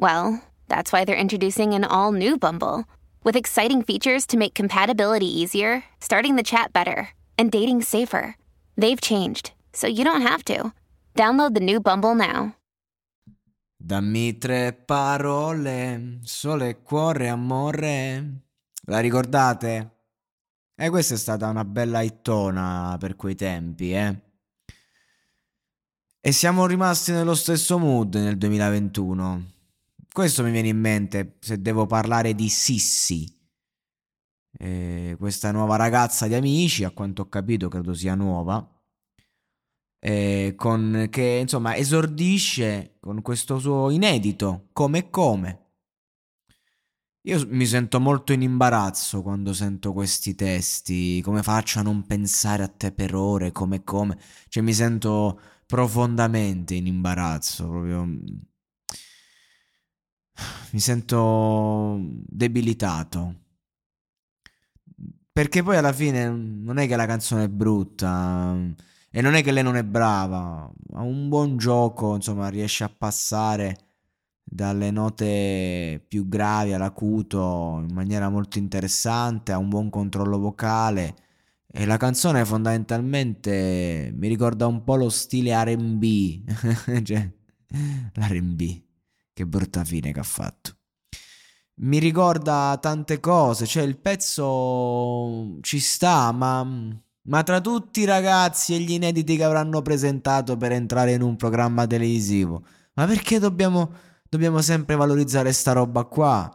well, that's why they're introducing an all new Bumble with exciting features to make compatibility easier, starting the chat better, and dating safer. They've changed, so you don't have to. Download the new Bumble now. Dammi tre parole, sole, cuore, amore. La ricordate? E eh, questa è stata una bella ittona per quei tempi, eh? E siamo rimasti nello stesso mood nel 2021. Questo mi viene in mente se devo parlare di Sissi. Eh, questa nuova ragazza di amici, a quanto ho capito, credo sia nuova. Eh, con, che insomma esordisce con questo suo inedito come come io mi sento molto in imbarazzo quando sento questi testi, come faccio a non pensare a te per ore, come come, cioè mi sento profondamente in imbarazzo, proprio mi sento debilitato. Perché poi alla fine non è che la canzone è brutta e non è che lei non è brava, ha un buon gioco, insomma, riesce a passare dalle note più gravi all'acuto in maniera molto interessante, ha un buon controllo vocale. E la canzone fondamentalmente mi ricorda un po' lo stile RB, cioè l'RB, che brutta fine che ha fatto. Mi ricorda tante cose, cioè il pezzo ci sta, ma, ma tra tutti i ragazzi e gli inediti che avranno presentato per entrare in un programma televisivo, ma perché dobbiamo dobbiamo sempre valorizzare sta roba qua.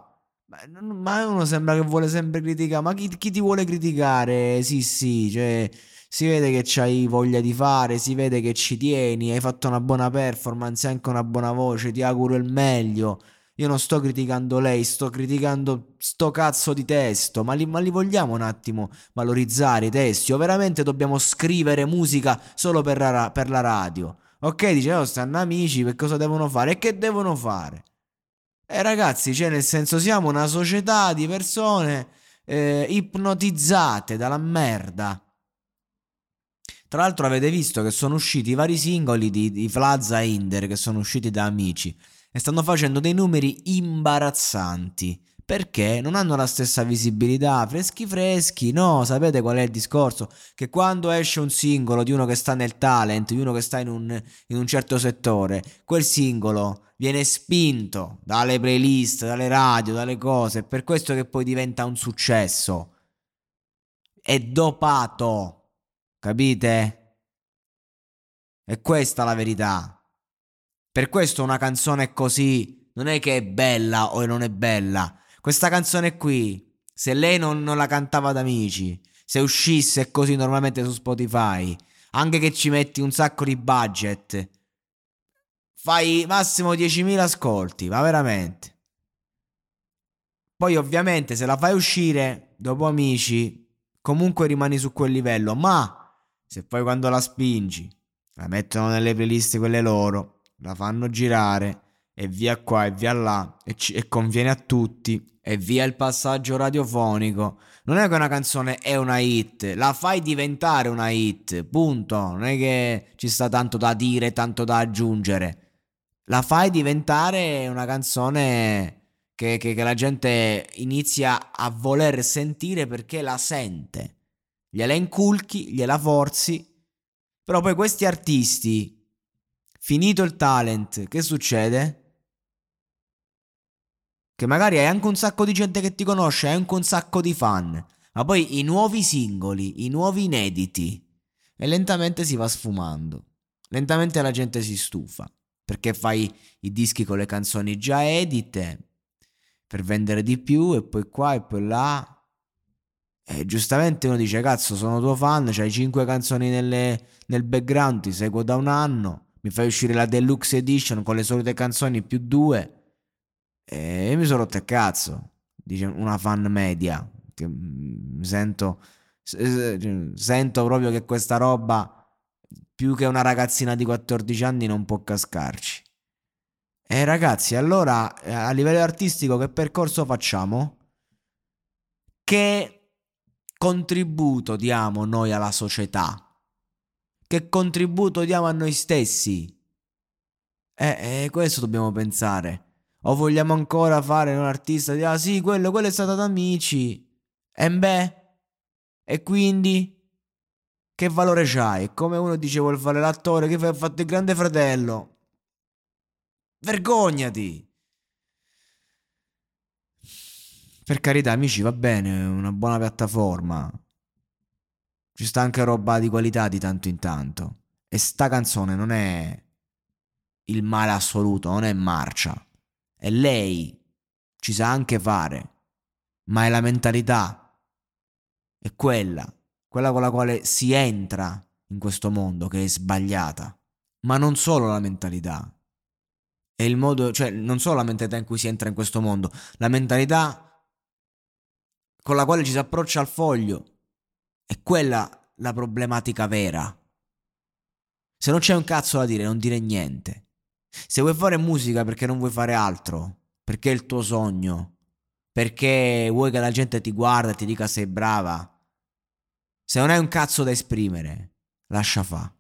Ma uno sembra che vuole sempre criticare. Ma chi, chi ti vuole criticare? Sì, sì, cioè, si vede che c'hai voglia di fare, si vede che ci tieni, hai fatto una buona performance, anche una buona voce, ti auguro il meglio. Io non sto criticando lei, sto criticando sto cazzo di testo, ma li, ma li vogliamo un attimo valorizzare i testi o veramente dobbiamo scrivere musica solo per la, per la radio? Ok, dice, oh, stanno amici, per cosa devono fare? E che devono fare? Eh ragazzi, cioè nel senso siamo una società di persone eh, ipnotizzate dalla merda. Tra l'altro avete visto che sono usciti i vari singoli di, di Plaza e Inder che sono usciti da amici e stanno facendo dei numeri imbarazzanti. Perché? Non hanno la stessa visibilità, freschi freschi, no, sapete qual è il discorso? Che quando esce un singolo di uno che sta nel talent, di uno che sta in un, in un certo settore, quel singolo viene spinto dalle playlist, dalle radio, dalle cose, è per questo che poi diventa un successo. È dopato, capite? E questa è la verità. Per questo una canzone così non è che è bella o non è bella questa canzone qui, se lei non, non la cantava ad amici, se uscisse così normalmente su Spotify, anche che ci metti un sacco di budget, fai massimo 10.000 ascolti, ma veramente. Poi ovviamente se la fai uscire dopo amici, comunque rimani su quel livello, ma se poi quando la spingi, la mettono nelle playlist quelle loro, la fanno girare e via qua e via là e, ci, e conviene a tutti e via il passaggio radiofonico. Non è che una canzone è una hit, la fai diventare una hit, punto. Non è che ci sta tanto da dire, tanto da aggiungere. La fai diventare una canzone che, che, che la gente inizia a voler sentire perché la sente. Gliela inculchi, gliela forzi. Però poi questi artisti, finito il talent, che succede? che magari hai anche un sacco di gente che ti conosce, hai anche un sacco di fan, ma poi i nuovi singoli, i nuovi inediti, e lentamente si va sfumando. Lentamente la gente si stufa, perché fai i dischi con le canzoni già edite, per vendere di più, e poi qua e poi là. E giustamente uno dice, cazzo, sono tuo fan, c'hai 5 canzoni nelle, nel background, ti seguo da un anno, mi fai uscire la deluxe edition con le solite canzoni più due e mi sono rotto il cazzo, dice una fan media. Che mi sento, sento proprio che questa roba, più che una ragazzina di 14 anni, non può cascarci. E ragazzi, allora a livello artistico che percorso facciamo? Che contributo diamo noi alla società? Che contributo diamo a noi stessi? Eh, eh questo dobbiamo pensare. O vogliamo ancora fare un artista di ah sì, quello, quello è stato da amici. E beh, e quindi che valore c'hai? Come uno dice vuol fare l'attore che ha fatto il grande fratello. Vergognati! Per carità, amici, va bene, una buona piattaforma. Ci sta anche roba di qualità di tanto in tanto. E sta canzone non è il male assoluto, non è marcia. E lei ci sa anche fare, ma è la mentalità, è quella, quella con la quale si entra in questo mondo che è sbagliata. Ma non solo la mentalità, è il modo, cioè non solo la mentalità in cui si entra in questo mondo, la mentalità con la quale ci si approccia al foglio, è quella la problematica vera. Se non c'è un cazzo da dire, non dire niente. Se vuoi fare musica perché non vuoi fare altro, perché è il tuo sogno, perché vuoi che la gente ti guarda e ti dica sei brava, se non hai un cazzo da esprimere, lascia fa.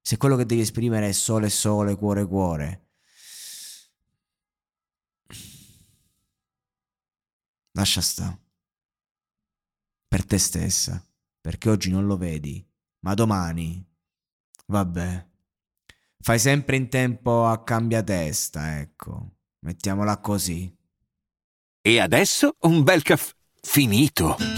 Se quello che devi esprimere è sole sole, cuore cuore, lascia sta. Per te stessa, perché oggi non lo vedi, ma domani, vabbè. Fai sempre in tempo a cambia testa, ecco. Mettiamola così. E adesso un bel caffè finito.